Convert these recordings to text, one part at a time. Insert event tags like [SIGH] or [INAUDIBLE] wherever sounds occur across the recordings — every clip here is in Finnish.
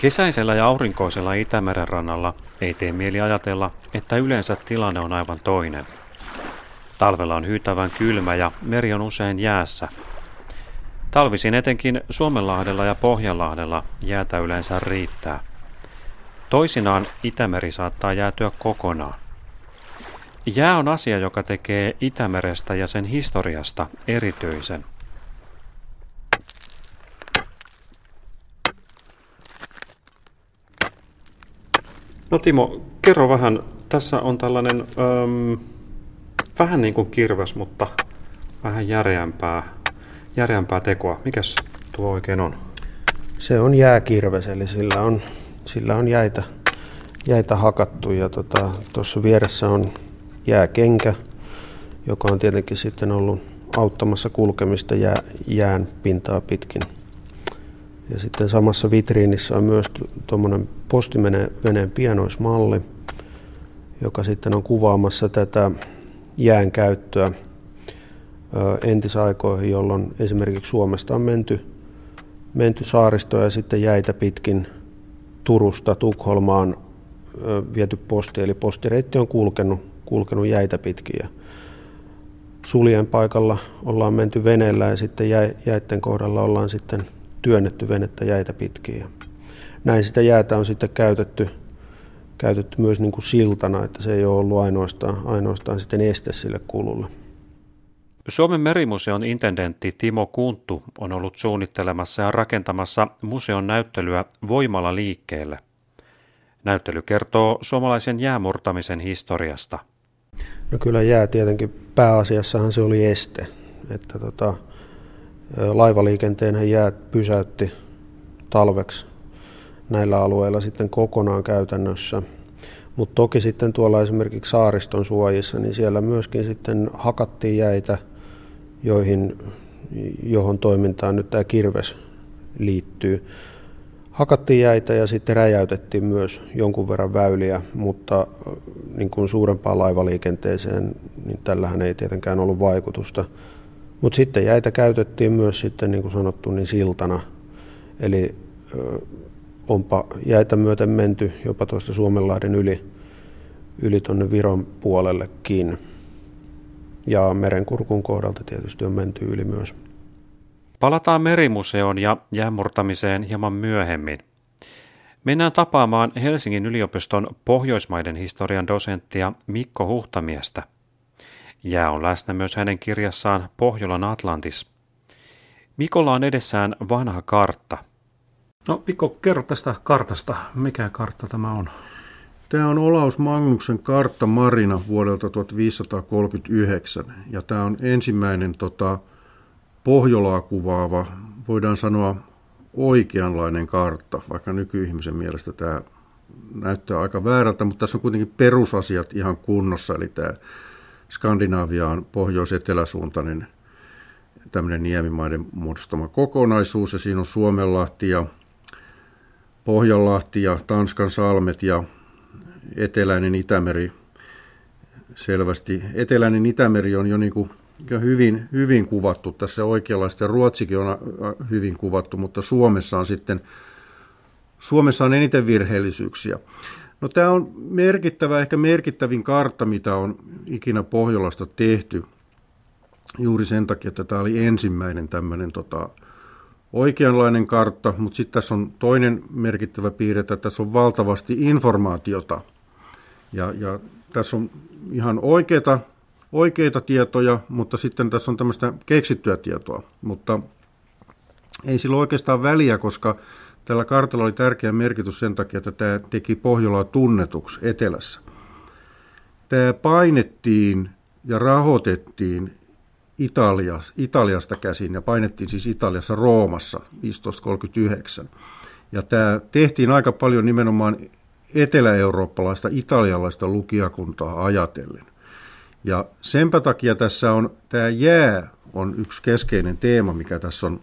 Kesäisellä ja aurinkoisella Itämeren rannalla ei tee mieli ajatella, että yleensä tilanne on aivan toinen. Talvella on hyytävän kylmä ja meri on usein jäässä. Talvisin etenkin Suomenlahdella ja Pohjanlahdella jäätä yleensä riittää. Toisinaan Itämeri saattaa jäätyä kokonaan. Jää on asia, joka tekee Itämerestä ja sen historiasta erityisen. No Timo, kerro vähän. Tässä on tällainen öm, vähän niin kuin kirves, mutta vähän järeämpää, järeämpää tekoa. Mikäs tuo oikein on? Se on jääkirves, eli sillä on, sillä on jäitä, jäitä hakattu ja tuossa tota, vieressä on jääkenkä, joka on tietenkin sitten ollut auttamassa kulkemista jää, jään pintaa pitkin. Ja sitten samassa vitriinissä on myös tuommoinen postiveneen pienoismalli, joka sitten on kuvaamassa tätä jään käyttöä entisaikoihin, jolloin esimerkiksi Suomesta on menty, menty saaristoja ja sitten jäitä pitkin Turusta Tukholmaan viety posti, eli postireitti on kulkenut, kulkenut jäitä pitkin. Ja suljen paikalla ollaan menty veneellä ja sitten jäitten kohdalla ollaan sitten työnnetty venettä jäitä pitkin. Näin sitä jäätä on sitten käytetty, käytetty myös niin kuin siltana, että se ei ole ollut ainoastaan, ainoastaan sitten este sille kululle. Suomen merimuseon intendentti Timo Kunttu on ollut suunnittelemassa ja rakentamassa museon näyttelyä Voimalla liikkeelle. Näyttely kertoo suomalaisen jäämurtamisen historiasta. No kyllä jää tietenkin pääasiassahan se oli este. Että tota, laivaliikenteen jäät pysäytti talveksi näillä alueilla sitten kokonaan käytännössä. Mutta toki sitten tuolla esimerkiksi saariston suojissa, niin siellä myöskin sitten hakattiin jäitä, joihin, johon toimintaan nyt tämä kirves liittyy. Hakattiin jäitä ja sitten räjäytettiin myös jonkun verran väyliä, mutta niin kuin suurempaan laivaliikenteeseen, niin tällähän ei tietenkään ollut vaikutusta. Mutta sitten jäitä käytettiin myös sitten niin kuin sanottu niin siltana. Eli ö, onpa jäitä myöten menty jopa tuosta Suomenlahden yli, yli tuonne Viron puolellekin. Ja merenkurkun kohdalta tietysti on menty yli myös. Palataan merimuseoon ja jäänmurtamiseen hieman myöhemmin. Mennään tapaamaan Helsingin yliopiston Pohjoismaiden historian dosenttia Mikko Huhtamiestä – Jää on läsnä myös hänen kirjassaan Pohjolan Atlantis. Mikolla on edessään vanha kartta. No Mikko, kerro tästä kartasta. Mikä kartta tämä on? Tämä on Olaus Magnuksen kartta Marina vuodelta 1539 ja tämä on ensimmäinen tota, Pohjolaa kuvaava, voidaan sanoa oikeanlainen kartta, vaikka nykyihmisen mielestä tämä näyttää aika väärältä, mutta tässä on kuitenkin perusasiat ihan kunnossa, eli tämä Skandinavia on pohjois-eteläsuuntainen tämmöinen niemimaiden muodostama kokonaisuus, ja siinä on Suomenlahti ja Pohjanlahti ja Tanskan salmet ja eteläinen Itämeri selvästi. Eteläinen Itämeri on jo niin kuin hyvin, hyvin kuvattu. Tässä oikeanlaista Ruotsikin on hyvin kuvattu, mutta Suomessa on sitten Suomessa on eniten virheellisyyksiä. No tämä on merkittävä, ehkä merkittävin kartta, mitä on ikinä Pohjolasta tehty. Juuri sen takia, että tämä oli ensimmäinen tämmöinen tota, oikeanlainen kartta, mutta sitten tässä on toinen merkittävä piirre, että tässä on valtavasti informaatiota. Ja, ja tässä on ihan oikeita, oikeita tietoja, mutta sitten tässä on tämmöistä keksittyä tietoa. Mutta ei sillä oikeastaan väliä, koska Tällä kartalla oli tärkeä merkitys sen takia, että tämä teki Pohjolaa tunnetuksi etelässä. Tämä painettiin ja rahoitettiin Italias, Italiasta käsin ja painettiin siis Italiassa Roomassa 1539. Ja tämä tehtiin aika paljon nimenomaan etelä-eurooppalaista, italialaista lukijakuntaa ajatellen. Ja senpä takia tässä on, tämä jää on yksi keskeinen teema, mikä tässä on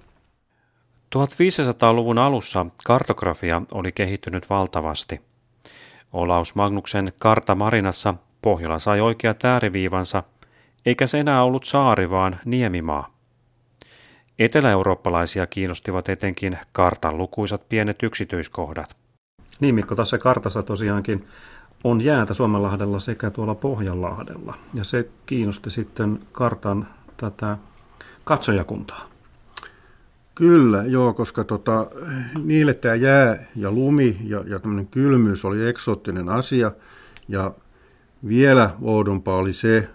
1500-luvun alussa kartografia oli kehittynyt valtavasti. Olaus Magnuksen karta Marinassa Pohjola sai oikeat ääriviivansa, eikä se enää ollut saari, vaan niemimaa. Etelä-eurooppalaisia kiinnostivat etenkin kartan lukuisat pienet yksityiskohdat. Niin Mikko, tässä kartassa tosiaankin on jäätä Suomenlahdella sekä tuolla Pohjanlahdella. Ja se kiinnosti sitten kartan tätä katsojakuntaa. Kyllä, joo, koska tota, niille tämä jää ja lumi ja, ja tämmöinen kylmyys oli eksoottinen asia. Ja vielä oudompaa oli se,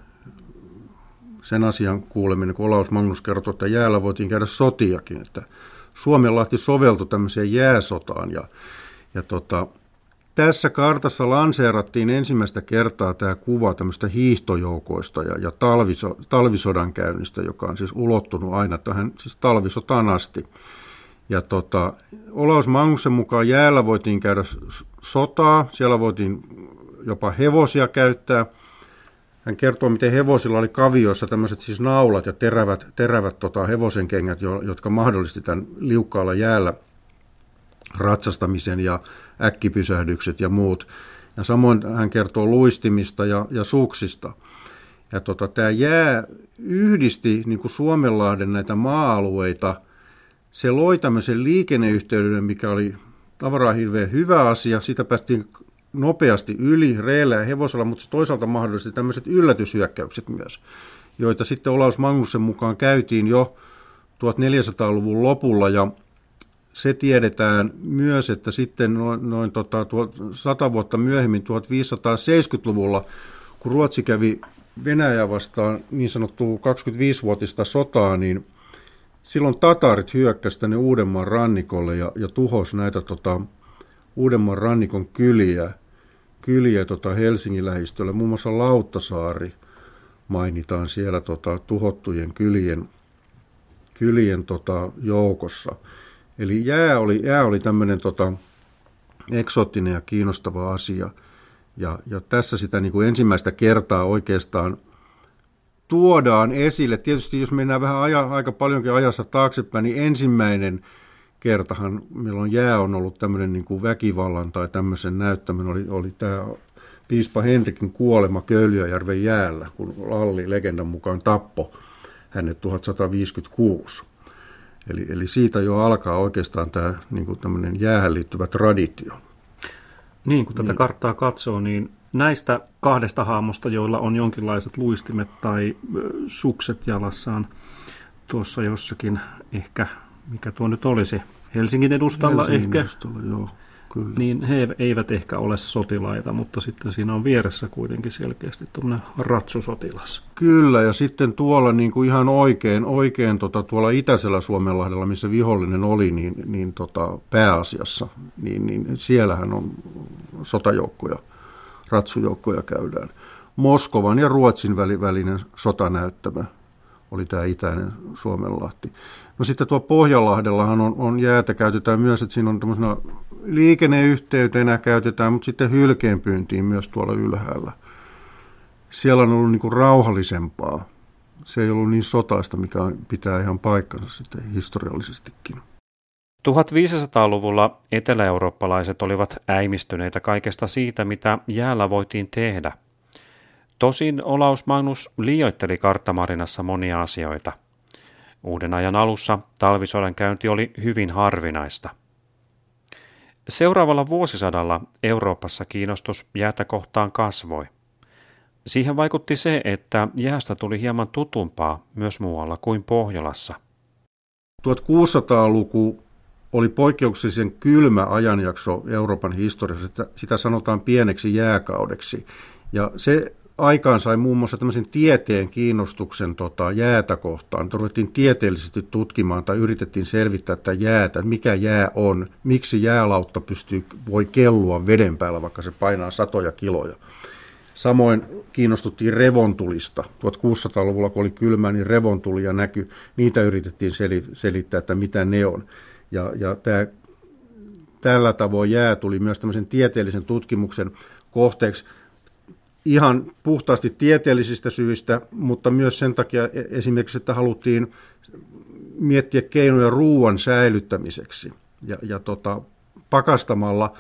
sen asian kuuleminen, kun Olaus Magnus kertoi, että jäällä voitiin käydä sotiakin, että Suomenlahti soveltui tämmöiseen jääsotaan ja, ja tota, tässä kartassa lanseerattiin ensimmäistä kertaa tämä kuva tämmöistä hiihtojoukoista ja, ja talviso, talvisodan käynnistä, joka on siis ulottunut aina tähän siis talvisotaan asti. Ja tota, Olaus Magnussen mukaan jäällä voitiin käydä sotaa, siellä voitiin jopa hevosia käyttää. Hän kertoo, miten hevosilla oli kavioissa tämmöiset siis naulat ja terävät, terävät tota, hevosen kengät, jotka mahdollisti tämän liukkaalla jäällä ratsastamisen ja äkkipysähdykset ja muut. Ja samoin hän kertoo luistimista ja, ja suksista. Ja tota, tämä jää yhdisti niin kuin Suomenlahden näitä maa-alueita. Se loi tämmöisen liikenneyhteyden, mikä oli tavaraa hirveän hyvä asia. Sitä päästiin nopeasti yli reillä ja hevosella, mutta toisaalta mahdollisesti tämmöiset yllätyshyökkäykset myös, joita sitten Olaus Magnussen mukaan käytiin jo 1400-luvun lopulla. Ja se tiedetään myös, että sitten noin, noin tota, 100 vuotta myöhemmin, 1570-luvulla, kun Ruotsi kävi Venäjä vastaan niin sanottua 25-vuotista sotaa, niin silloin tatarit hyökkäsivät tänne Uudenmaan rannikolle ja, ja tuhos näitä tota, Uudenmaan rannikon kyliä, kyliä tota Helsingin lähistöllä. Muun muassa Lauttasaari mainitaan siellä tota, tuhottujen kylien, kylien tota, joukossa. Eli jää oli, jää oli tämmöinen tota, eksoottinen ja kiinnostava asia. Ja, ja tässä sitä niin kuin ensimmäistä kertaa oikeastaan tuodaan esille. Tietysti jos mennään vähän aja, aika paljonkin ajassa taaksepäin, niin ensimmäinen kertahan, milloin jää on ollut tämmöinen niin kuin väkivallan tai tämmöisen näyttäminen, oli, oli tämä piispa Henrikin kuolema Köyliöjärven jäällä, kun Lalli legendan mukaan tappo hänet 1156. Eli, eli siitä jo alkaa oikeastaan tämä niin kuin tämmöinen jäähän liittyvä traditio. Niin, kun tätä niin. karttaa katsoo, niin näistä kahdesta haamusta, joilla on jonkinlaiset luistimet tai sukset jalassaan, tuossa jossakin ehkä, mikä tuo nyt olisi, Helsingin edustalla Helsingin ehkä, edustalla, joo. Kyllä. niin he eivät ehkä ole sotilaita, mutta sitten siinä on vieressä kuitenkin selkeästi tuommoinen ratsusotilas. Kyllä, ja sitten tuolla niin kuin ihan oikein, oikein tota, tuolla itäisellä Suomenlahdella, missä vihollinen oli, niin, niin tota, pääasiassa, niin, niin siellähän on sotajoukkoja, ratsujoukkoja käydään. Moskovan ja Ruotsin välinen sotanäyttämö oli tämä itäinen Suomenlahti. No sitten tuo Pohjanlahdellahan on, on jäätä, käytetään myös, että siinä on tämmöisenä liikenneyhteytenä käytetään, mutta sitten hylkeenpyyntiin myös tuolla ylhäällä. Siellä on ollut niin kuin rauhallisempaa. Se ei ollut niin sotaista, mikä pitää ihan paikkansa sitten historiallisestikin. 1500-luvulla etelä-eurooppalaiset olivat äimistyneitä kaikesta siitä, mitä jäällä voitiin tehdä. Tosin Olaus Magnus liioitteli karttamarinassa monia asioita. Uuden ajan alussa talvisodan käynti oli hyvin harvinaista. Seuraavalla vuosisadalla Euroopassa kiinnostus jäätä kohtaan kasvoi. Siihen vaikutti se, että jäästä tuli hieman tutumpaa myös muualla kuin Pohjolassa. 1600-luku oli poikkeuksellisen kylmä ajanjakso Euroopan historiassa. Sitä sanotaan pieneksi jääkaudeksi. Ja se aikaan sai muun muassa tämmöisen tieteen kiinnostuksen tota, jäätä kohtaan. Ruvettiin tieteellisesti tutkimaan tai yritettiin selvittää tätä jäätä, mikä jää on, miksi jäälautta pystyy, voi kellua veden päällä, vaikka se painaa satoja kiloja. Samoin kiinnostuttiin revontulista. 1600-luvulla, kun oli kylmä, niin revontulia näkyi. Niitä yritettiin selittää, että mitä ne on. Ja, ja tämä, tällä tavoin jää tuli myös tämmöisen tieteellisen tutkimuksen kohteeksi ihan puhtaasti tieteellisistä syistä, mutta myös sen takia e- esimerkiksi, että haluttiin miettiä keinoja ruoan säilyttämiseksi. Ja, ja tota, pakastamalla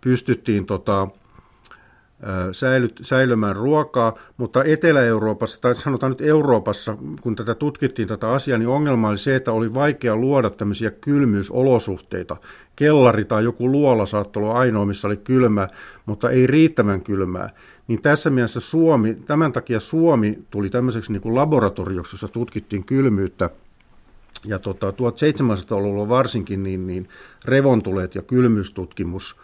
pystyttiin tota, säilymään ruokaa, mutta Etelä-Euroopassa, tai sanotaan nyt Euroopassa, kun tätä tutkittiin tätä asiaa, niin ongelma oli se, että oli vaikea luoda tämmöisiä kylmyysolosuhteita. Kellari tai joku luola saattoi olla ainoa, missä oli kylmää, mutta ei riittävän kylmää. Niin tässä mielessä Suomi, tämän takia Suomi tuli tämmöiseksi niin kuin laboratorioksi, jossa tutkittiin kylmyyttä ja tota, 1700-luvulla varsinkin niin, niin revontuleet ja kylmyystutkimus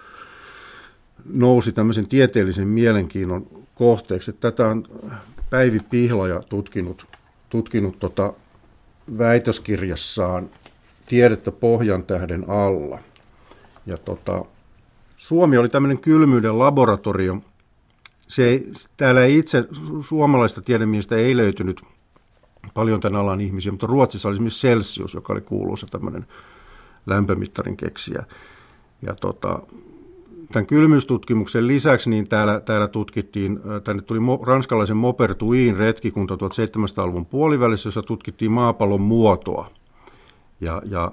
nousi tämmöisen tieteellisen mielenkiinnon kohteeksi. Tätä on Päivi Pihlaja tutkinut, tutkinut tota väitöskirjassaan Tiedettä pohjan tähden alla. Ja tota, Suomi oli tämmöinen kylmyyden laboratorio. Se ei, täällä ei itse suomalaista tiedemiestä ei löytynyt paljon tämän alan ihmisiä, mutta Ruotsissa oli esimerkiksi Celsius, joka oli kuuluisa tämmöinen lämpömittarin keksiä. Ja tota, tämän kylmyystutkimuksen lisäksi niin täällä, täällä tutkittiin, tänne tuli mo, ranskalaisen Mopertuin retkikunta 1700-luvun puolivälissä, jossa tutkittiin maapallon muotoa. Ja, ja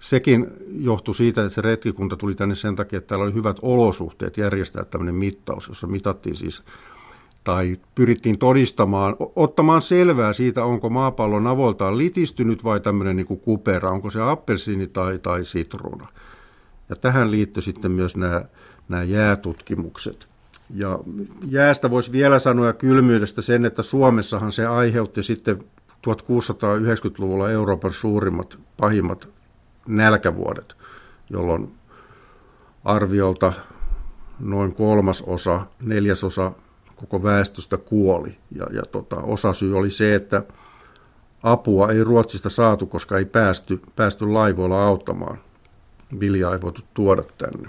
sekin johtui siitä, että se retkikunta tuli tänne sen takia, että täällä oli hyvät olosuhteet järjestää tämmöinen mittaus, jossa mitattiin siis tai pyrittiin todistamaan, ottamaan selvää siitä, onko maapallo avoiltaan litistynyt vai tämmöinen niin kuin kupera, onko se appelsiini tai, tai sitruuna. Ja tähän liittyy sitten myös nämä, nämä jäätutkimukset. Ja jäästä voisi vielä sanoa ja kylmyydestä sen, että Suomessahan se aiheutti sitten 1690-luvulla Euroopan suurimmat, pahimmat nälkävuodet, jolloin arviolta noin kolmasosa, neljäsosa koko väestöstä kuoli. Ja, ja tota, osasyy oli se, että apua ei Ruotsista saatu, koska ei päästy, päästy laivoilla auttamaan. Viljaa ei voitu tuoda tänne.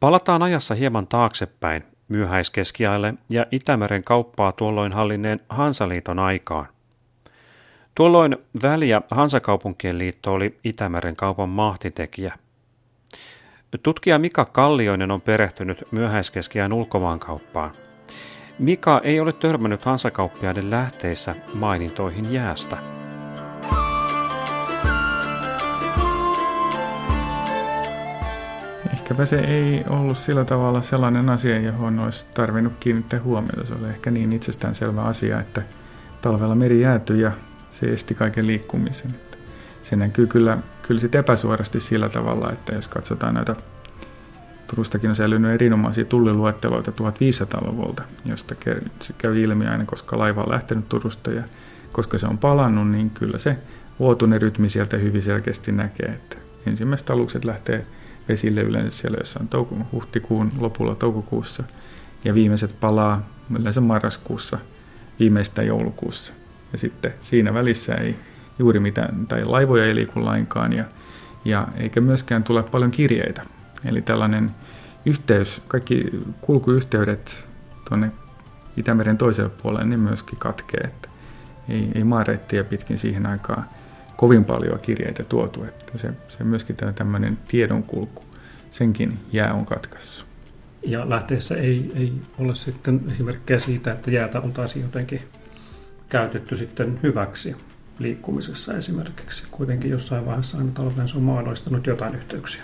Palataan ajassa hieman taaksepäin myöhäiskeskiajalle ja Itämeren kauppaa tuolloin hallinneen Hansaliiton aikaan. Tuolloin väliä Hansakaupunkien liitto oli Itämeren kaupan mahtitekijä – Tutkija Mika Kallioinen on perehtynyt myöhäiskeskiään ulkomaankauppaan. Mika ei ole törmännyt hansakauppiaiden lähteissä mainintoihin jäästä. Ehkäpä se ei ollut sillä tavalla sellainen asia, johon olisi tarvinnut kiinnittää huomiota. Se oli ehkä niin itsestäänselvä asia, että talvella meri jäätyi ja se esti kaiken liikkumisen se näkyy kyllä, kyllä sit epäsuorasti sillä tavalla, että jos katsotaan näitä Turustakin on säilynyt erinomaisia tulliluetteloita 1500-luvulta, josta käy ilmi aina, koska laiva on lähtenyt Turusta ja koska se on palannut, niin kyllä se vuotuinen rytmi sieltä hyvin selkeästi näkee, että ensimmäiset alukset lähtee vesille yleensä siellä jossain touko- huhtikuun lopulla toukokuussa ja viimeiset palaa yleensä marraskuussa, viimeistään joulukuussa. Ja sitten siinä välissä ei juuri mitään, tai laivoja ei liiku lainkaan, ja, ja eikä myöskään tule paljon kirjeitä. Eli tällainen yhteys, kaikki kulkuyhteydet tuonne Itämeren toiselle puolelle, niin myöskin katkee, että ei, ei maareittiä pitkin siihen aikaan kovin paljon kirjeitä tuotu, että se, se myöskin tämmöinen tiedonkulku, senkin jää on katkaissut. Ja lähteessä ei, ei ole sitten esimerkkejä siitä, että jäätä on taas jotenkin käytetty sitten hyväksi liikkumisessa esimerkiksi. Kuitenkin jossain vaiheessa aina talven se on mahdollistanut jotain yhteyksiä.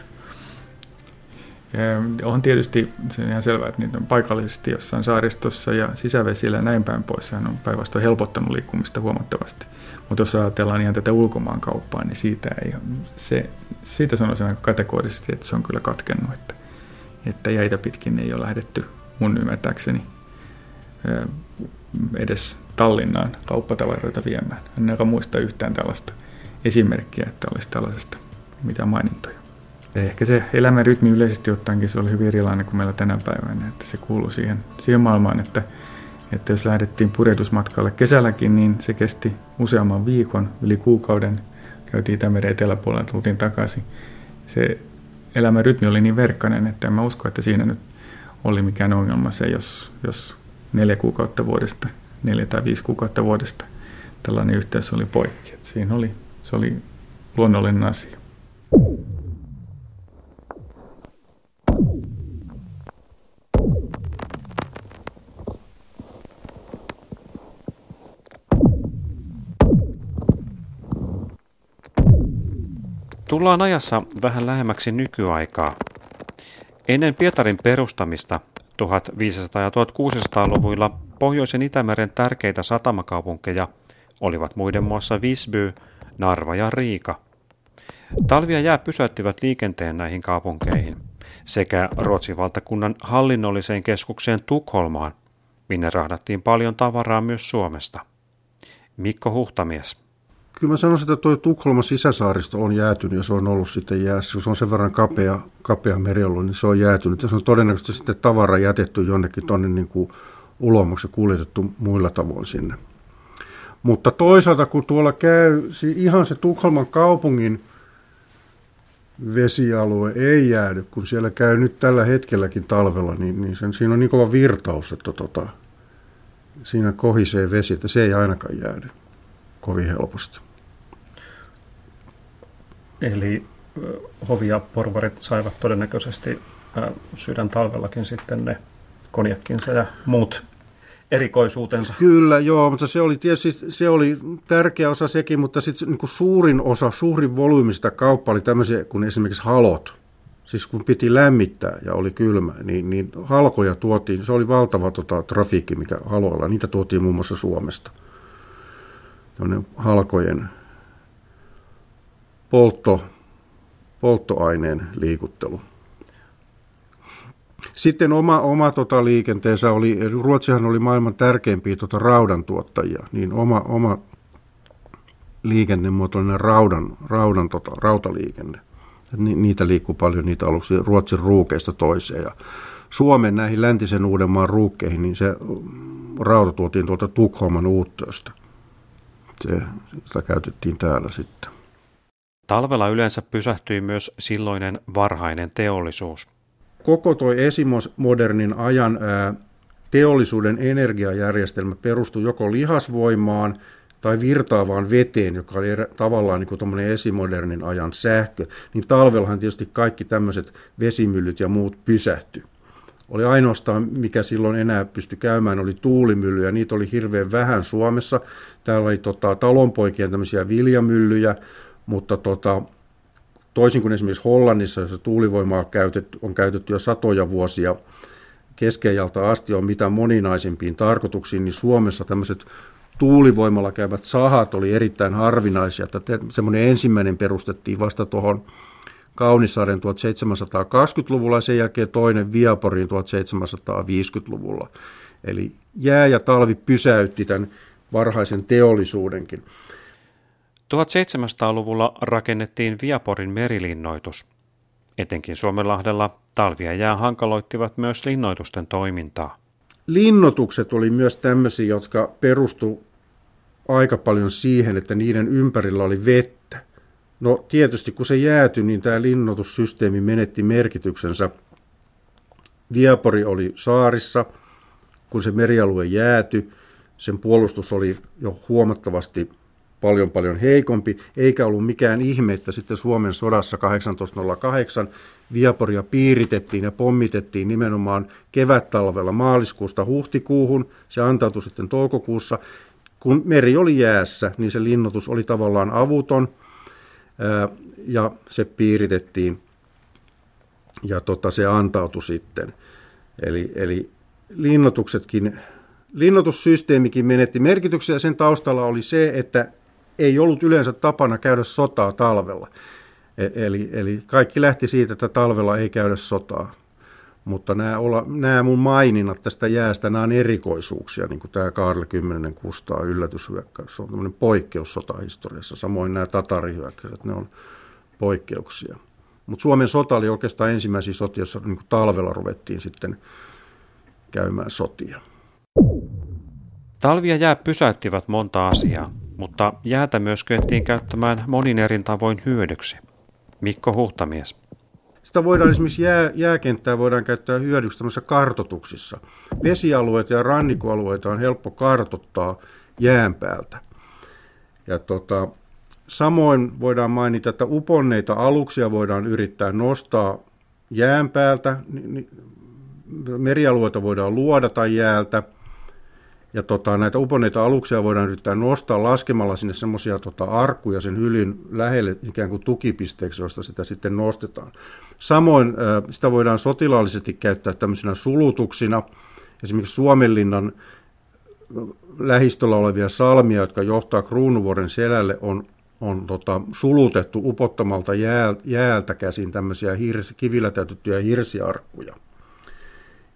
Ja on tietysti se on ihan selvää, että niitä on paikallisesti jossain saaristossa ja sisävesillä ja näin päin pois. Sehän on päinvastoin helpottanut liikkumista huomattavasti. Mutta jos ajatellaan ihan tätä ulkomaankauppaa, niin siitä, ei, se, siitä sanoisin aika kategorisesti, että se on kyllä katkennut. Että, että jäitä pitkin ei ole lähdetty mun ymmärtääkseni edes Tallinnaan kauppatavaroita viemään. En aika muista yhtään tällaista esimerkkiä, että olisi tällaisesta mitä mainintoja. Ja ehkä se elämän rytmi yleisesti ottaenkin se oli hyvin erilainen kuin meillä tänä päivänä, että se kuuluu siihen, siihen maailmaan, että, että jos lähdettiin purjehdusmatkalle kesälläkin, niin se kesti useamman viikon, yli kuukauden, käytiin Itämeren eteläpuolella, tultiin takaisin. Se elämän rytmi oli niin verkkainen, että en mä usko, että siinä nyt oli mikään ongelma se, jos, jos neljä kuukautta vuodesta, neljä tai viisi kuukautta vuodesta tällainen yhteys oli poikki. Et siinä oli, se oli luonnollinen asia. Tullaan ajassa vähän lähemmäksi nykyaikaa. Ennen Pietarin perustamista 1500- ja 1600-luvuilla Pohjoisen Itämeren tärkeitä satamakaupunkeja olivat muiden muassa Visby, Narva ja Riika. Talvia jää pysäyttivät liikenteen näihin kaupunkeihin sekä Ruotsin valtakunnan hallinnolliseen keskukseen Tukholmaan, minne rahdattiin paljon tavaraa myös Suomesta. Mikko Huhtamies. Kyllä mä sanoisin, että tuo Tukholman sisäsaaristo on jäätynyt ja se on ollut sitten jäässä. Se on sen verran kapea, kapea merialue, niin se on jäätynyt. Ja se on todennäköisesti sitten tavara jätetty jonnekin tuonne niin kuin ulommaksi ja kuljetettu muilla tavoin sinne. Mutta toisaalta kun tuolla käy, ihan se Tukholman kaupungin vesialue ei jäädy, kun siellä käy nyt tällä hetkelläkin talvella, niin, niin sen, siinä on niin kova virtaus, että tota, siinä kohisee vesi, että se ei ainakaan jäädy kovin helposti. Eli hovi ja porvarit saivat todennäköisesti sydän talvellakin sitten ne konjakkinsa ja muut erikoisuutensa. Kyllä, joo, mutta se oli tietysti se oli tärkeä osa sekin, mutta sitten niin suurin osa, suurin volyymista kauppa oli tämmöisiä kuin esimerkiksi halot. Siis kun piti lämmittää ja oli kylmä, niin, niin halkoja tuotiin, se oli valtava tota, trafiikki, mikä haloilla, niitä tuotiin muun muassa Suomesta. halkojen poltto, polttoaineen liikuttelu. Sitten oma, oma tota, liikenteensä oli, Ruotsihan oli maailman tärkeimpiä tota, raudantuottajia, niin oma, oma liikennemuotoinen raudan, raudan tota, rautaliikenne. Ni, niitä liikkuu paljon niitä aluksi Ruotsin ruukeista toiseen. Ja Suomen näihin läntisen Uudenmaan ruukkeihin, niin se rauta tuotiin tuolta Tukholman uuttöstä. Se, sitä käytettiin täällä sitten. Talvella yleensä pysähtyi myös silloinen varhainen teollisuus koko tuo esimodernin ajan teollisuuden energiajärjestelmä perustui joko lihasvoimaan tai virtaavaan veteen, joka oli tavallaan niin kuin esimodernin ajan sähkö, niin talvellahan tietysti kaikki tämmöiset vesimyllyt ja muut pysähtyi. Oli ainoastaan, mikä silloin enää pystyi käymään, oli tuulimyllyjä. Niitä oli hirveän vähän Suomessa. Täällä oli tota, talonpoikien tämmöisiä viljamyllyjä, mutta tota, Toisin kuin esimerkiksi Hollannissa, jossa tuulivoimaa käytetty, on käytetty jo satoja vuosia keskeijältä asti on mitä moninaisimpiin tarkoituksiin, niin Suomessa tämmöiset tuulivoimalla käyvät sahat oli erittäin harvinaisia. Että semmoinen ensimmäinen perustettiin vasta tuohon Kaunissaaren 1720-luvulla ja sen jälkeen toinen Viaporin 1750-luvulla. Eli jää ja talvi pysäytti tämän varhaisen teollisuudenkin. 1700-luvulla rakennettiin Viaporin merilinnoitus. Etenkin Suomenlahdella talvia jää hankaloittivat myös linnoitusten toimintaa. Linnoitukset oli myös tämmöisiä, jotka perustu aika paljon siihen, että niiden ympärillä oli vettä. No tietysti kun se jäätyi, niin tämä linnoitussysteemi menetti merkityksensä. Viapori oli saarissa, kun se merialue jäätyi. Sen puolustus oli jo huomattavasti paljon paljon heikompi, eikä ollut mikään ihme, että sitten Suomen sodassa 1808 Viaporia piiritettiin ja pommitettiin nimenomaan kevättalvella maaliskuusta huhtikuuhun. Se antautui sitten toukokuussa. Kun meri oli jäässä, niin se linnoitus oli tavallaan avuton ja se piiritettiin ja tota, se antautui sitten. Eli, eli linnoituksetkin Linnoitussysteemikin menetti merkityksen ja sen taustalla oli se, että ei ollut yleensä tapana käydä sotaa talvella. E- eli, eli kaikki lähti siitä, että talvella ei käydä sotaa. Mutta nämä, olla, nämä mun maininnat tästä jäästä, nämä on erikoisuuksia, niin kuin tämä Karle 10. Kustaa yllätyshyökkäys. Se on tämmöinen poikkeus sotahistoriassa. Samoin nämä tatarihyökkäykset, ne on poikkeuksia. Mutta Suomen sota oli oikeastaan ensimmäisiä sotia, joissa niin talvella ruvettiin sitten käymään sotia. Talvia jää pysäyttivät monta asiaa mutta jäätä myös kyettiin käyttämään monin erin tavoin hyödyksi. Mikko Huhtamies. Sitä voidaan esimerkiksi jää, jääkenttää voidaan käyttää hyödyksi tämmöisissä kartotuksissa. Vesialueita ja rannikoalueita on helppo kartottaa jään päältä. Ja tota, samoin voidaan mainita, että uponneita aluksia voidaan yrittää nostaa jään päältä. Merialueita voidaan luodata jäältä – Ja tota, näitä uponeita aluksia voidaan yrittää nostaa laskemalla sinne semmoisia tota, arkkuja sen hylin lähelle ikään kuin tukipisteeksi, josta sitä sitten nostetaan. Samoin sitä voidaan sotilaallisesti käyttää tämmöisenä sulutuksina. Esimerkiksi Suomenlinnan lähistöllä olevia salmia, jotka johtaa Kruunuvuoren selälle, on, on tota, sulutettu upottamalta jää, jäältä käsin tämmöisiä hirs, kivillä täytettyjä hirsiarkkuja.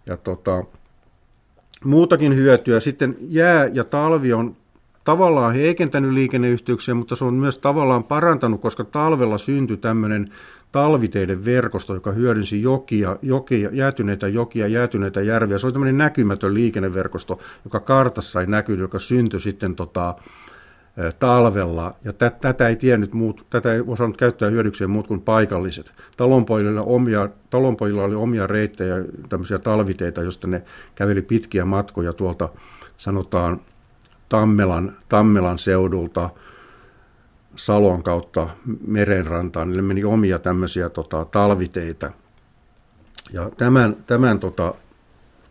Ja tota, muutakin hyötyä. Sitten jää ja talvi on tavallaan heikentänyt liikenneyhteyksiä, mutta se on myös tavallaan parantanut, koska talvella syntyi tämmöinen talviteiden verkosto, joka hyödynsi jokia, jokia, jäätyneitä jokia, jäätyneitä järviä. Se oli tämmöinen näkymätön liikenneverkosto, joka kartassa ei näkynyt, joka syntyi sitten tota, talvella. Ja tätä ei tiennyt muut, tätä ei osannut käyttää hyödykseen muut kuin paikalliset. Talonpojilla, omia, talonpojilla oli omia reittejä, tämmöisiä talviteita, joista ne käveli pitkiä matkoja tuolta sanotaan Tammelan, Tammelan seudulta Salon kautta merenrantaan. Niille meni omia tämmöisiä tota, talviteitä. Ja tämän, tämän tota,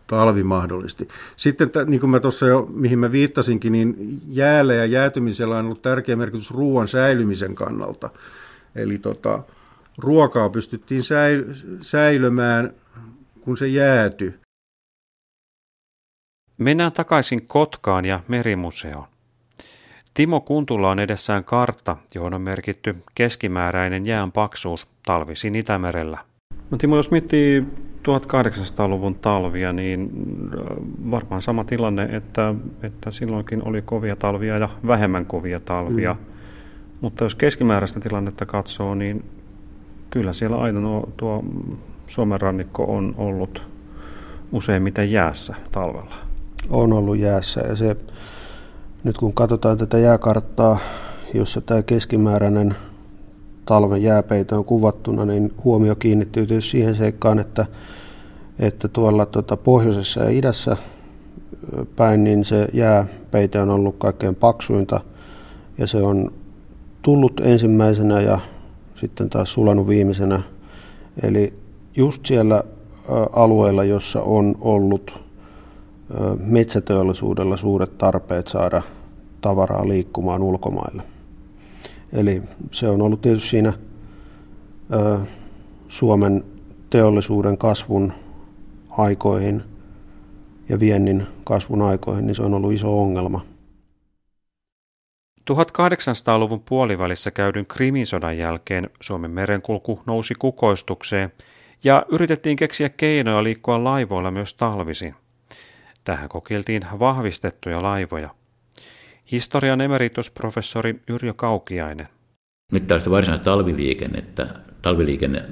talvi mahdollisti. Sitten, niin kuin mä tuossa jo, mihin mä viittasinkin, niin jäällä ja jäätymisellä on ollut tärkeä merkitys ruoan säilymisen kannalta. Eli tota, ruokaa pystyttiin säilymään, kun se jääty. Mennään takaisin Kotkaan ja merimuseoon. Timo Kuntula on edessään kartta, johon on merkitty keskimääräinen jään paksuus talvisin Itämerellä. No Timo, jos miettii 1800-luvun talvia, niin äh, varmaan sama tilanne, että, että silloinkin oli kovia talvia ja vähemmän kovia talvia. Mm. Mutta jos keskimääräistä tilannetta katsoo, niin kyllä siellä aina nuo, tuo Suomen rannikko on ollut useimmiten jäässä talvella. On ollut jäässä ja se, nyt kun katsotaan tätä jääkarttaa, jossa tämä keskimääräinen talven jääpeite on kuvattuna, niin huomio kiinnittyy tietysti siihen seikkaan, että, että tuolla tuota, pohjoisessa ja idässä päin niin se jääpeite on ollut kaikkein paksuinta ja se on tullut ensimmäisenä ja sitten taas sulanut viimeisenä. Eli just siellä alueilla, jossa on ollut metsäteollisuudella suuret tarpeet saada tavaraa liikkumaan ulkomaille. Eli se on ollut tietysti siinä ö, Suomen teollisuuden kasvun aikoihin ja viennin kasvun aikoihin, niin se on ollut iso ongelma. 1800-luvun puolivälissä käydyn Krimin jälkeen Suomen merenkulku nousi kukoistukseen ja yritettiin keksiä keinoja liikkua laivoilla myös talvisin. Tähän kokeiltiin vahvistettuja laivoja – Historian emeritusprofessori Yrjö Kaukiainen. Nyt tällaista varsinaista talviliikennettä, talviliikenne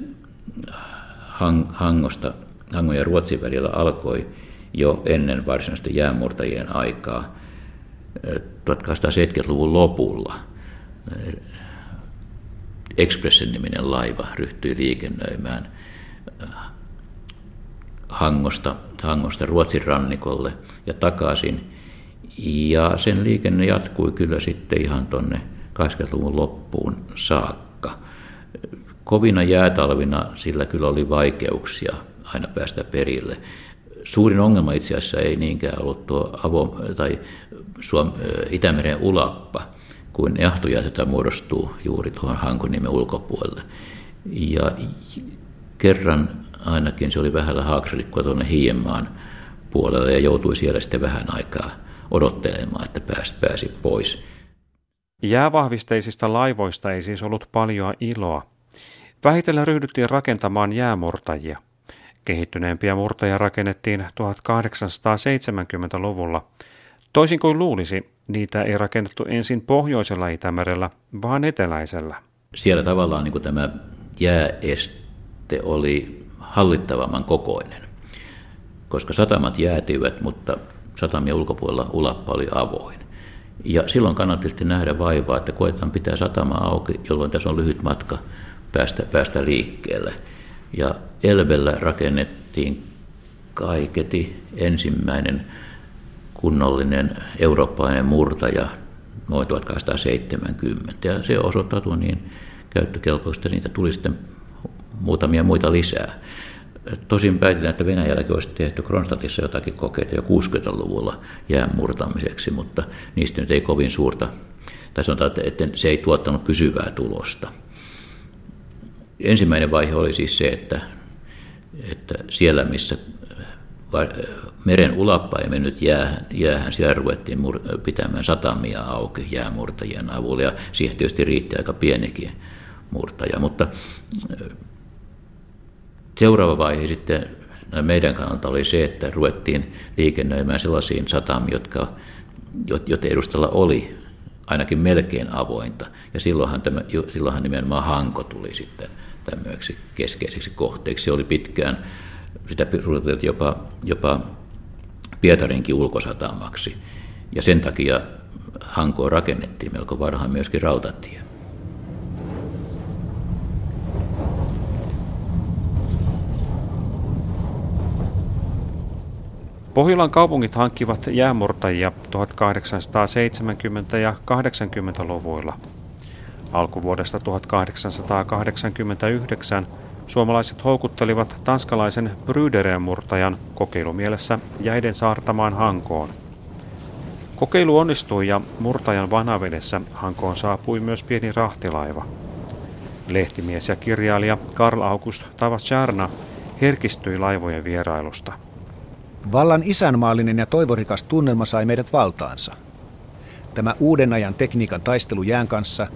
hang, Hangosta, Hangon ja Ruotsin välillä alkoi jo ennen varsinaista jäämurtajien aikaa 1870-luvun lopulla. Expressen niminen laiva ryhtyi liikennöimään Hangosta, Hangosta Ruotsin rannikolle ja takaisin ja sen liikenne jatkui kyllä sitten ihan tuonne 80-luvun loppuun saakka. Kovina jäätalvina sillä kyllä oli vaikeuksia aina päästä perille. Suurin ongelma itse asiassa ei niinkään ollut tuo avo, tai Suom, Itämeren ulappa, kuin jahtojäät, joita muodostuu juuri tuohon Hankoniemen ulkopuolelle. Ja kerran ainakin se oli vähällä haaksirikkoa tuonne Hiienmaan puolelle ja joutui siellä sitten vähän aikaa odottelemaan, että pääsi, pääsi pois. Jäävahvisteisista laivoista ei siis ollut paljon iloa. Vähitellen ryhdyttiin rakentamaan jäämurtajia. Kehittyneempiä murtajia rakennettiin 1870-luvulla. Toisin kuin luulisi, niitä ei rakennettu ensin pohjoisella Itämerellä, vaan eteläisellä. Siellä tavallaan niin kuin tämä jääeste oli hallittavamman kokoinen, koska satamat jäätyivät, mutta satamien ulkopuolella ulappa oli avoin. Ja silloin kannatti sitten nähdä vaivaa, että koetaan pitää satama auki, jolloin tässä on lyhyt matka päästä, päästä liikkeelle. Ja Elvellä rakennettiin kaiketi ensimmäinen kunnollinen eurooppalainen murtaja noin 1870. Ja se osoittautui niin käyttökelpoista, niitä tuli sitten muutamia muita lisää. Tosin päätetään, että Venäjälläkin olisi tehty Kronstadtissa jotakin kokeita jo 60-luvulla jään murtamiseksi, mutta niistä nyt ei kovin suurta, tai sanotaan, että se ei tuottanut pysyvää tulosta. Ensimmäinen vaihe oli siis se, että, että siellä missä meren ulapäin mennyt jäähän, jäähän siellä ruvettiin mur- pitämään satamia auki jäämurtajien avulla ja siihen tietysti riitti aika pienikin murtaja, mutta seuraava vaihe sitten meidän kannalta oli se, että ruvettiin liikennöimään sellaisiin satamiin, jotka, joiden edustalla oli ainakin melkein avointa. Ja silloinhan, tämä, silloinhan nimenomaan Hanko tuli sitten tämmöiseksi keskeiseksi kohteeksi. Se oli pitkään, sitä suunniteltiin jopa, jopa Pietarinkin ulkosatamaksi. Ja sen takia Hankoon rakennettiin melko varhaan myöskin rautatie. Pohjolan kaupungit hankkivat jäämurtajia 1870- ja 80-luvuilla. Alkuvuodesta 1889 suomalaiset houkuttelivat tanskalaisen Bryderen murtajan kokeilumielessä jäiden saartamaan Hankoon. Kokeilu onnistui ja murtajan vanavedessä Hankoon saapui myös pieni rahtilaiva. Lehtimies ja kirjailija Karl August Tavasjarna herkistyi laivojen vierailusta – Vallan isänmaallinen ja toivorikas tunnelma sai meidät valtaansa. Tämä uuden ajan tekniikan taistelu jään kanssa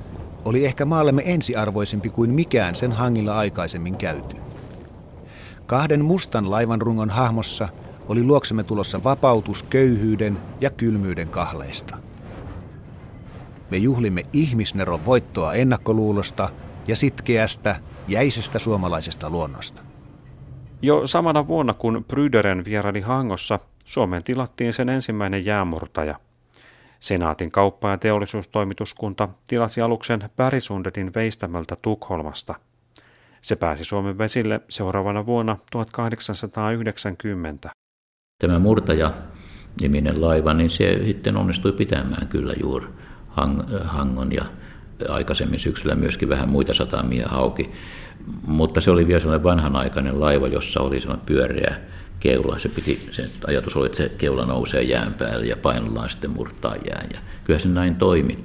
oli ehkä maallemme ensiarvoisempi kuin mikään sen hangilla aikaisemmin käyty. Kahden mustan laivan rungon hahmossa oli luoksemme tulossa vapautus köyhyyden ja kylmyyden kahleista. Me juhlimme ihmisneron voittoa ennakkoluulosta ja sitkeästä, jäisestä suomalaisesta luonnosta. Jo samana vuonna, kun Bryderen vieraili Hangossa, Suomeen tilattiin sen ensimmäinen jäämurtaja. Senaatin kauppa- ja teollisuustoimituskunta tilasi aluksen Pärisundetin veistämöltä Tukholmasta. Se pääsi Suomen vesille seuraavana vuonna 1890. Tämä murtaja niminen laiva, niin se sitten onnistui pitämään kyllä juuri Hangon ja aikaisemmin syksyllä myöskin vähän muita satamia auki. Mutta se oli vielä sellainen vanhanaikainen laiva, jossa oli sellainen pyöreä keula. Se piti, sen ajatus oli, että se keula nousee jään päälle ja painollaan sitten murtaa jään. Ja kyllä se näin toimi.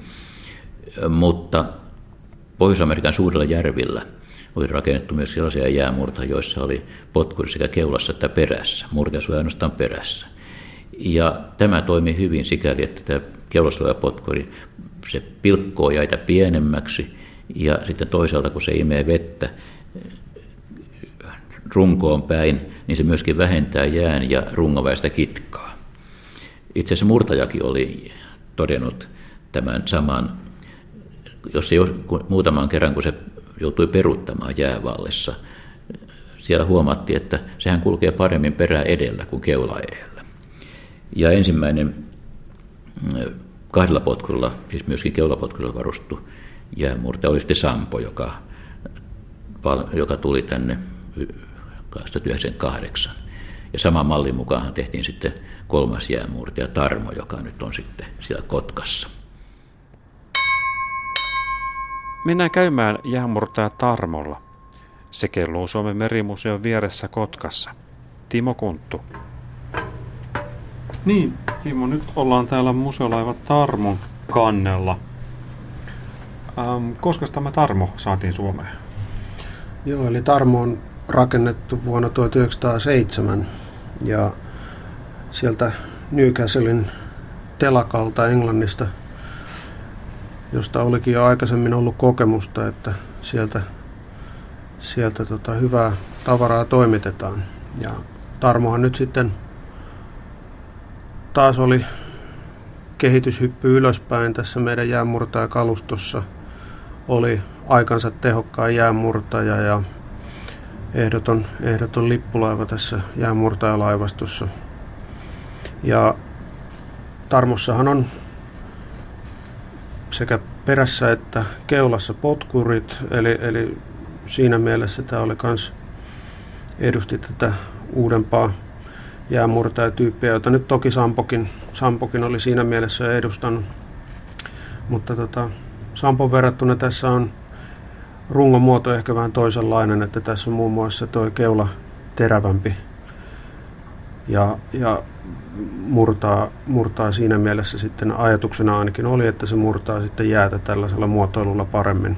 Mutta Pohjois-Amerikan suurilla järvillä oli rakennettu myös sellaisia jäämurta, joissa oli potkuri sekä keulassa että perässä. Murtaja ainoastaan perässä. Ja tämä toimi hyvin sikäli, että tämä keulassa oleva potkuri, se pilkkoo jäitä pienemmäksi ja sitten toisaalta kun se imee vettä runkoon päin, niin se myöskin vähentää jään ja rungoväistä kitkaa. Itse asiassa murtajakin oli todennut tämän saman, jos se muutaman kerran, kun se joutui peruuttamaan jäävallissa, siellä huomattiin, että sehän kulkee paremmin perää edellä kuin keula edellä. Ja ensimmäinen kahdella potkulla, siis myöskin keulapotkulla varustettu jäämurtaja oli sitten Sampo, joka, joka tuli tänne 1998. Ja saman mallin mukaan tehtiin sitten kolmas jäämurtaja Tarmo, joka nyt on sitten siellä Kotkassa. Mennään käymään jäämurtaja Tarmolla. Se kelluu Suomen merimuseon vieressä Kotkassa. Timo Kunttu. Niin, Timo, nyt ollaan täällä museolaiva Tarmon kannella. Ähm, koska tämä Tarmo saatiin Suomeen? Joo, eli Tarmo on rakennettu vuonna 1907 ja sieltä Newcastlein telakalta Englannista, josta olikin jo aikaisemmin ollut kokemusta, että sieltä, sieltä tota hyvää tavaraa toimitetaan. Ja Tarmohan nyt sitten taas oli kehityshyppy ylöspäin tässä meidän jäänmurtajakalustossa. Oli aikansa tehokkaan jäänmurtaja ja ehdoton, ehdoton lippulaiva tässä jäänmurtajalaivastossa. Ja Tarmossahan on sekä perässä että keulassa potkurit, eli, eli siinä mielessä tämä oli kans edusti tätä uudempaa jäämurtajatyyppiä, jota nyt toki Sampokin, Sampokin oli siinä mielessä edustanut. Mutta tota, Sampon verrattuna tässä on rungon muoto ehkä vähän toisenlainen, että tässä on muun muassa tuo keula, terävämpi ja, ja murtaa, murtaa siinä mielessä sitten ajatuksena ainakin oli, että se murtaa sitten jäätä tällaisella muotoilulla paremmin.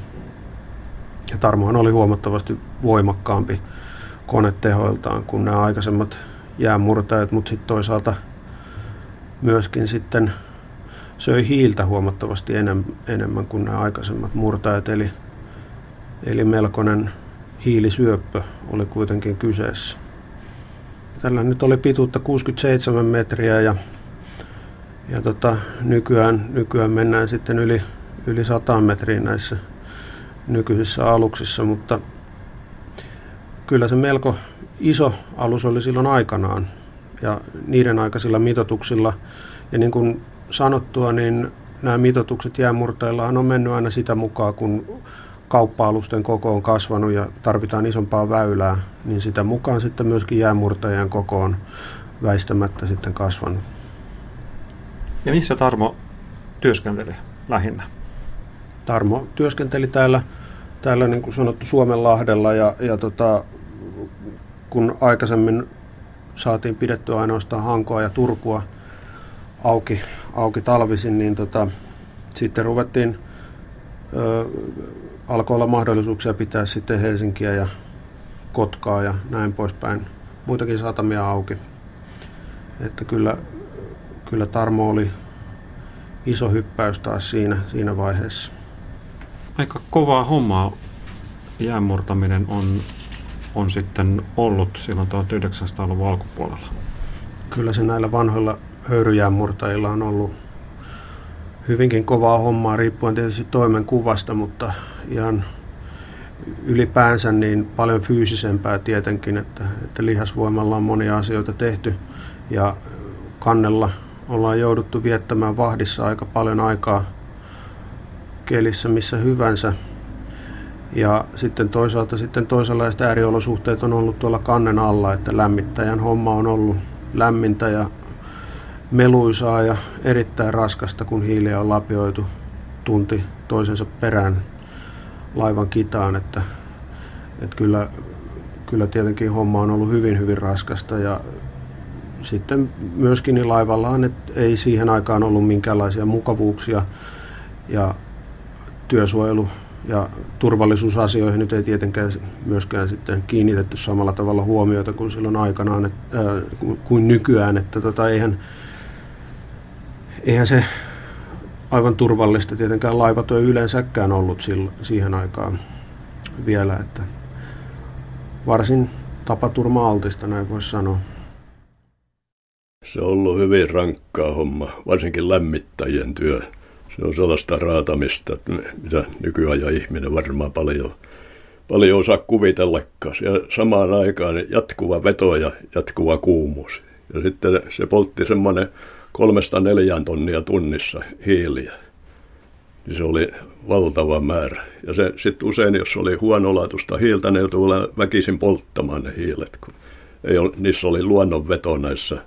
Ja Tarmohan oli huomattavasti voimakkaampi konetehoiltaan kuin nämä aikaisemmat jäämurtajat, mutta sitten toisaalta myöskin sitten söi hiiltä huomattavasti enemmän kuin nämä aikaisemmat murtajat, eli, eli melkoinen hiilisyöppö oli kuitenkin kyseessä. Tällä nyt oli pituutta 67 metriä ja, ja tota, nykyään, nykyään mennään sitten yli, yli 100 metriä näissä nykyisissä aluksissa, mutta kyllä se melko iso alus oli silloin aikanaan ja niiden aikaisilla mitotuksilla. Ja niin kuin sanottua, niin nämä mitotukset jäämurteillahan on mennyt aina sitä mukaan, kun kauppa-alusten koko on kasvanut ja tarvitaan isompaa väylää, niin sitä mukaan sitten myöskin jäämurtajien koko on väistämättä sitten kasvanut. Ja missä Tarmo työskenteli lähinnä? Tarmo työskenteli täällä, täällä niin kuin sanottu Suomenlahdella ja, ja tota, kun aikaisemmin saatiin pidettyä ainoastaan Hankoa ja Turkua auki, auki talvisin, niin tota, sitten ruvettiin, ö, alkoi olla mahdollisuuksia pitää sitten Helsinkiä ja Kotkaa ja näin poispäin, muitakin satamia auki. Että kyllä, kyllä Tarmo oli iso hyppäys taas siinä, siinä vaiheessa. Aika kovaa hommaa jäänmurtaminen on on sitten ollut silloin 1900-luvun alkupuolella? Kyllä se näillä vanhoilla höyryjäänmurtajilla on ollut hyvinkin kovaa hommaa, riippuen tietysti toimenkuvasta, mutta ihan ylipäänsä niin paljon fyysisempää tietenkin, että, että lihasvoimalla on monia asioita tehty ja kannella ollaan jouduttu viettämään vahdissa aika paljon aikaa kelissä missä hyvänsä. Ja sitten toisaalta sitten toisenlaiset ääriolosuhteet on ollut tuolla kannen alla, että lämmittäjän homma on ollut lämmintä ja meluisaa ja erittäin raskasta, kun hiiliä on lapioitu tunti toisensa perään laivan kitaan, että, että kyllä, kyllä tietenkin homma on ollut hyvin hyvin raskasta ja sitten myöskin niin laivallaan, että ei siihen aikaan ollut minkäänlaisia mukavuuksia ja työsuojelu ja turvallisuusasioihin nyt ei tietenkään myöskään sitten kiinnitetty samalla tavalla huomiota kuin silloin aikanaan, että, äh, kuin nykyään, että tota, eihän, eihän se aivan turvallista tietenkään laivatyö yleensäkään ollut silloin, siihen aikaan vielä, että varsin tapaturma-altista, näin voisi sanoa. Se on ollut hyvin rankkaa homma, varsinkin lämmittäjien työ se on sellaista raatamista, mitä nykyajan ihminen varmaan paljon, paljon osaa kuvitellakaan. Ja samaan aikaan jatkuva veto ja jatkuva kuumuus. Ja sitten se poltti semmoinen kolmesta neljään tonnia tunnissa hiiliä. Niin se oli valtava määrä. Ja se sitten usein, jos oli huonolaatuista hiiltä, ne joutui väkisin polttamaan ne hiilet. Kun ei ole, niissä oli luonnonveto näissä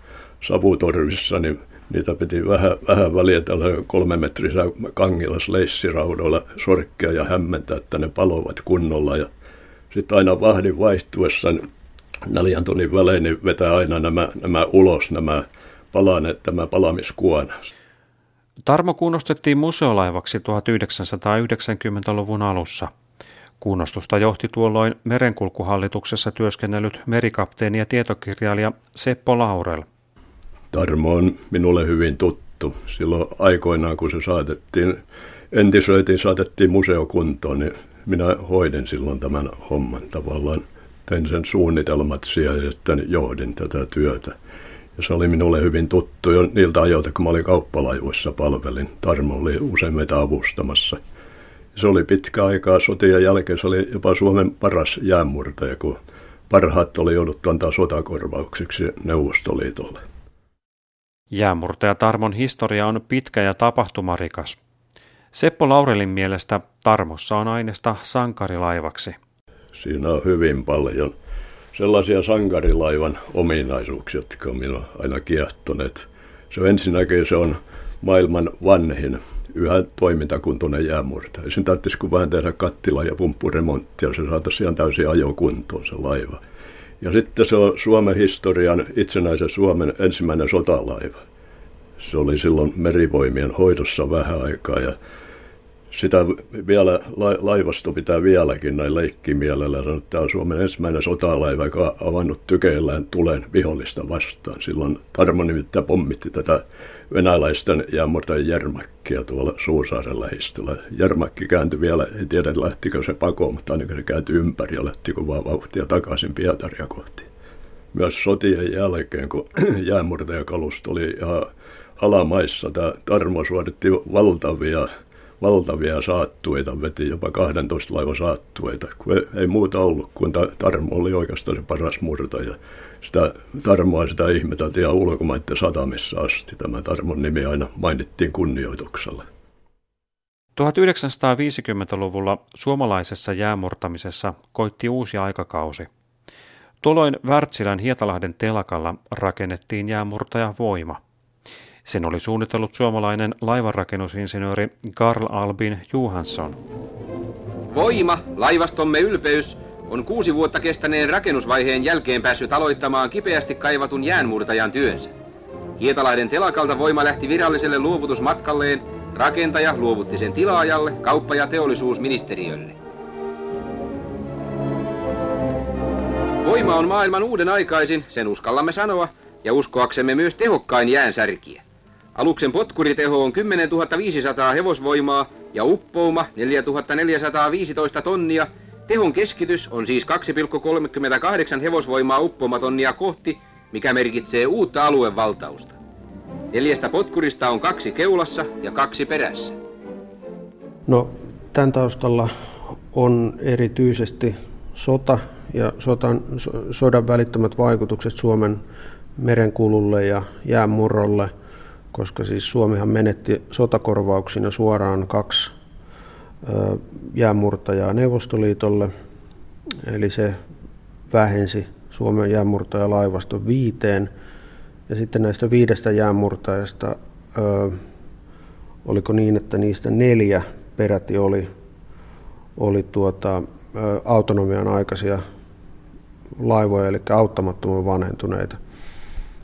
savutorvissa, niin niitä piti vähän, vähän väliä tällä kolme metrissä kangilla leissiraudoilla sorkkia ja hämmentää, että ne palovat kunnolla. Ja sitten aina vahdin vaihtuessa neljän tunnin välein niin vetää aina nämä, nämä ulos, nämä palaneet, tämä palamiskuona. Tarmo kunnostettiin museolaivaksi 1990-luvun alussa. Kunnostusta johti tuolloin merenkulkuhallituksessa työskennellyt merikapteeni ja tietokirjailija Seppo Laurel – Tarmo on minulle hyvin tuttu. Silloin aikoinaan, kun se saatettiin, entisöitiin, saatettiin museokuntoon, niin minä hoidin silloin tämän homman tavallaan. Tein sen suunnitelmat siellä ja sitten johdin tätä työtä. Ja se oli minulle hyvin tuttu jo niiltä ajoilta, kun mä olin kauppalaivoissa palvelin. Tarmo oli usein meitä avustamassa. Se oli pitkä aikaa sotien jälkeen, se oli jopa Suomen paras jäänmurtaja, kun parhaat oli jouduttu antaa sotakorvauksiksi Neuvostoliitolle. Jäämurtaja Tarmon historia on pitkä ja tapahtumarikas. Seppo Laurelin mielestä Tarmossa on aineesta sankarilaivaksi. Siinä on hyvin paljon sellaisia sankarilaivan ominaisuuksia, jotka on minua aina kiehtoneet. Se on ensinnäkin se on maailman vanhin, yhä toimintakuntoinen jäämurtaja. Sen täytyisi kuin vähän tehdä kattila- ja pumppuremonttia, se saataisiin ihan täysin ajokuntoon se laiva. Ja sitten se on Suomen historian itsenäisen Suomen ensimmäinen sotalaiva. Se oli silloin merivoimien hoidossa vähän aikaa ja sitä vielä, laivasto pitää vieläkin näin leikkimielellä sanoa, että tämä on Suomen ensimmäinen sotalaiva, joka on avannut tykeillään tulen vihollista vastaan. Silloin Tarmo nimittäin pommitti tätä venäläisten jäänmurtajien Järmäkkiä tuolla Suusaaren lähistöllä. Järmäkki kääntyi vielä, ei tiedä lähtikö se pakoon, mutta ainakin se kääntyi ympäri ja lähti vaan vauhtia takaisin Pietaria kohti. Myös sotien jälkeen, kun [CLEARS THROAT] jäänmurtajakalusto oli ihan alamaissa, tämä Tarmo suoritti valtavia valtavia saattueita, veti jopa 12 laivan saattueita, kun ei, muuta ollut, kun Tarmo oli oikeastaan se paras murtaja. Sitä Tarmoa sitä ihmeteltiin ihan ulkomaiden satamissa asti. Tämä Tarmon nimi aina mainittiin kunnioituksella. 1950-luvulla suomalaisessa jäämurtamisessa koitti uusi aikakausi. Tuolloin Wärtsilän Hietalahden telakalla rakennettiin jäämurtaja Voima – sen oli suunnitellut suomalainen laivanrakennusinsinööri Karl Albin Johansson. Voima, laivastomme ylpeys, on kuusi vuotta kestäneen rakennusvaiheen jälkeen päässyt aloittamaan kipeästi kaivatun jäänmurtajan työnsä. Hietalahden telakalta Voima lähti viralliselle luovutusmatkalleen, rakentaja luovutti sen tilaajalle, kauppa- ja teollisuusministeriölle. Voima on maailman uuden aikaisin, sen uskallamme sanoa, ja uskoaksemme myös tehokkain jäänsärkiä. Aluksen potkuriteho on 10 500 hevosvoimaa ja uppouma 4 415 tonnia. Tehon keskitys on siis 2,38 hevosvoimaa uppoumatonnia kohti, mikä merkitsee uutta aluevaltausta. Neljästä potkurista on kaksi keulassa ja kaksi perässä. No, tämän taustalla on erityisesti sota ja sotan, sodan välittömät vaikutukset Suomen merenkululle ja jäänmurrolle – koska siis Suomihan menetti sotakorvauksina suoraan kaksi jäänmurtajaa Neuvostoliitolle, eli se vähensi Suomen jäänmurtajalaivaston viiteen. Ja sitten näistä viidestä jäänmurtajasta, oliko niin, että niistä neljä peräti oli, oli tuota, autonomian aikaisia laivoja, eli auttamattoman vanhentuneita –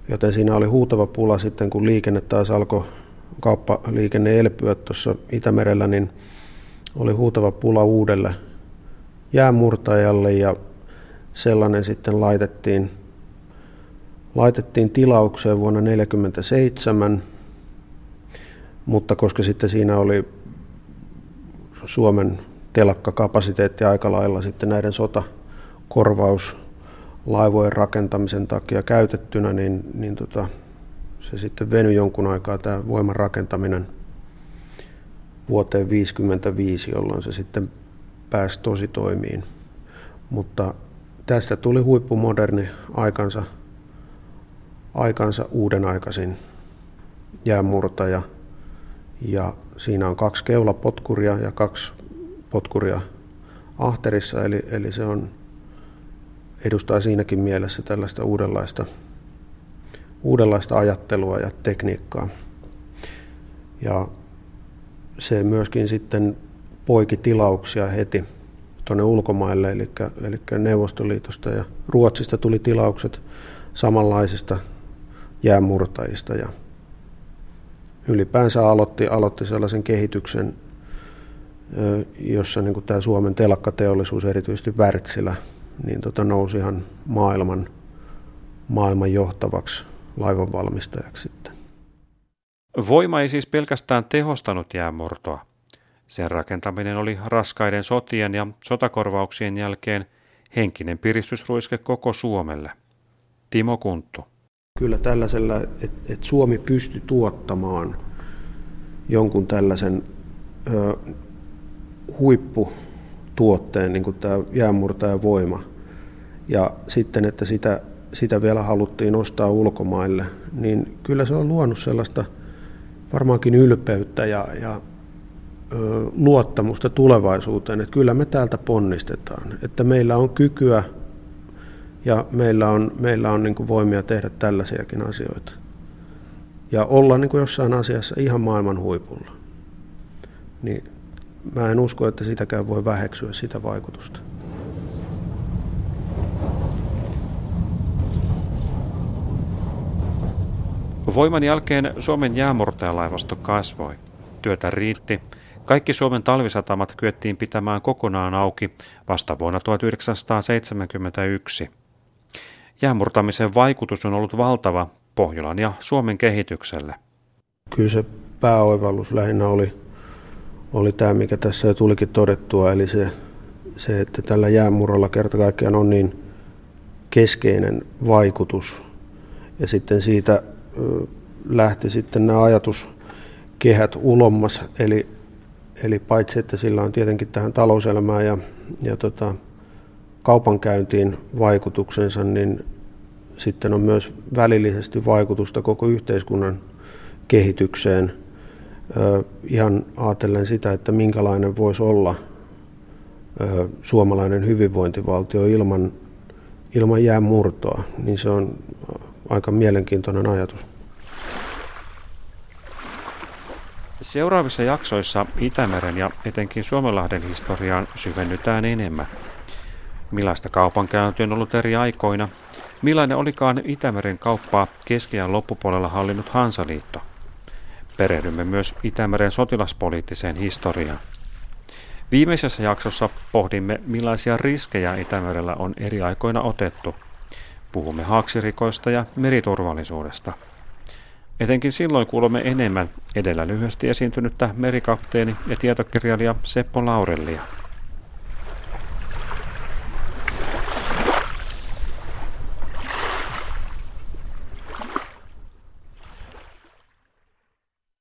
Joten siinä oli huutava pula sitten, kun liikenne taas alkoi kauppaliikenne elpyä tuossa Itämerellä, niin oli huutava pula uudelle jäämurtajalle ja sellainen sitten laitettiin, laitettiin tilaukseen vuonna 1947, mutta koska sitten siinä oli Suomen telakkakapasiteetti aika lailla sitten näiden sotakorvaus laivojen rakentamisen takia käytettynä, niin, niin tota, se sitten venyi jonkun aikaa tämä voiman rakentaminen vuoteen 1955, jolloin se sitten pääsi tosi toimiin. Mutta tästä tuli huippumoderni aikansa, aikansa uuden aikaisin jäämurtaja. Ja siinä on kaksi keulapotkuria ja kaksi potkuria ahterissa, eli, eli se on edustaa siinäkin mielessä tällaista uudenlaista, uudenlaista ajattelua ja tekniikkaa. Ja se myöskin sitten poiki tilauksia heti tuonne ulkomaille, eli, eli Neuvostoliitosta ja Ruotsista tuli tilaukset samanlaisista jäämurtajista ja ylipäänsä aloitti, aloitti sellaisen kehityksen, jossa niin tämä Suomen telakkateollisuus, erityisesti Wärtsilä, niin tota nousi ihan maailman, maailman johtavaksi laivanvalmistajaksi sitten. Voima ei siis pelkästään tehostanut jäämurtoa. Sen rakentaminen oli raskaiden sotien ja sotakorvauksien jälkeen henkinen piristysruiske koko Suomelle. Timo Kunttu. Kyllä tällaisella, että et Suomi pystyi tuottamaan jonkun tällaisen ö, huippu tuotteen, niin kuin tämä jäänmurtajan voima. Ja sitten, että sitä, sitä vielä haluttiin ostaa ulkomaille, niin kyllä se on luonut sellaista varmaankin ylpeyttä ja, ja ö, luottamusta tulevaisuuteen, että kyllä me täältä ponnistetaan, että meillä on kykyä ja meillä on, meillä on niin voimia tehdä tällaisiakin asioita. Ja olla niin jossain asiassa ihan maailman huipulla. Niin mä en usko, että sitäkään voi väheksyä sitä vaikutusta. Voiman jälkeen Suomen jäämurtajalaivasto kasvoi. Työtä riitti. Kaikki Suomen talvisatamat kyettiin pitämään kokonaan auki vasta vuonna 1971. Jäämurtamisen vaikutus on ollut valtava Pohjolan ja Suomen kehitykselle. Kyllä se pääoivallus lähinnä oli oli tämä, mikä tässä jo tulikin todettua, eli se, se että tällä jäämurralla kerta kaikkiaan on niin keskeinen vaikutus. Ja sitten siitä lähti sitten nämä ajatuskehät ulommas, eli, eli paitsi että sillä on tietenkin tähän talouselämään ja, ja tota, kaupankäyntiin vaikutuksensa, niin sitten on myös välillisesti vaikutusta koko yhteiskunnan kehitykseen. Ihan ajatellen sitä, että minkälainen voisi olla suomalainen hyvinvointivaltio ilman, ilman jäämurtoa, niin se on aika mielenkiintoinen ajatus. Seuraavissa jaksoissa Itämeren ja etenkin Suomenlahden historiaan syvennytään enemmän. Millaista kaupankäynti on ollut eri aikoina? Millainen olikaan Itämeren kauppaa keskiään loppupuolella hallinnut Hansaliitto? Perehdymme myös Itämeren sotilaspoliittiseen historiaan. Viimeisessä jaksossa pohdimme, millaisia riskejä Itämerellä on eri aikoina otettu. Puhumme haaksirikoista ja meriturvallisuudesta. Etenkin silloin kuulemme enemmän edellä lyhyesti esiintynyttä merikapteeni ja tietokirjailija Seppo Laurellia.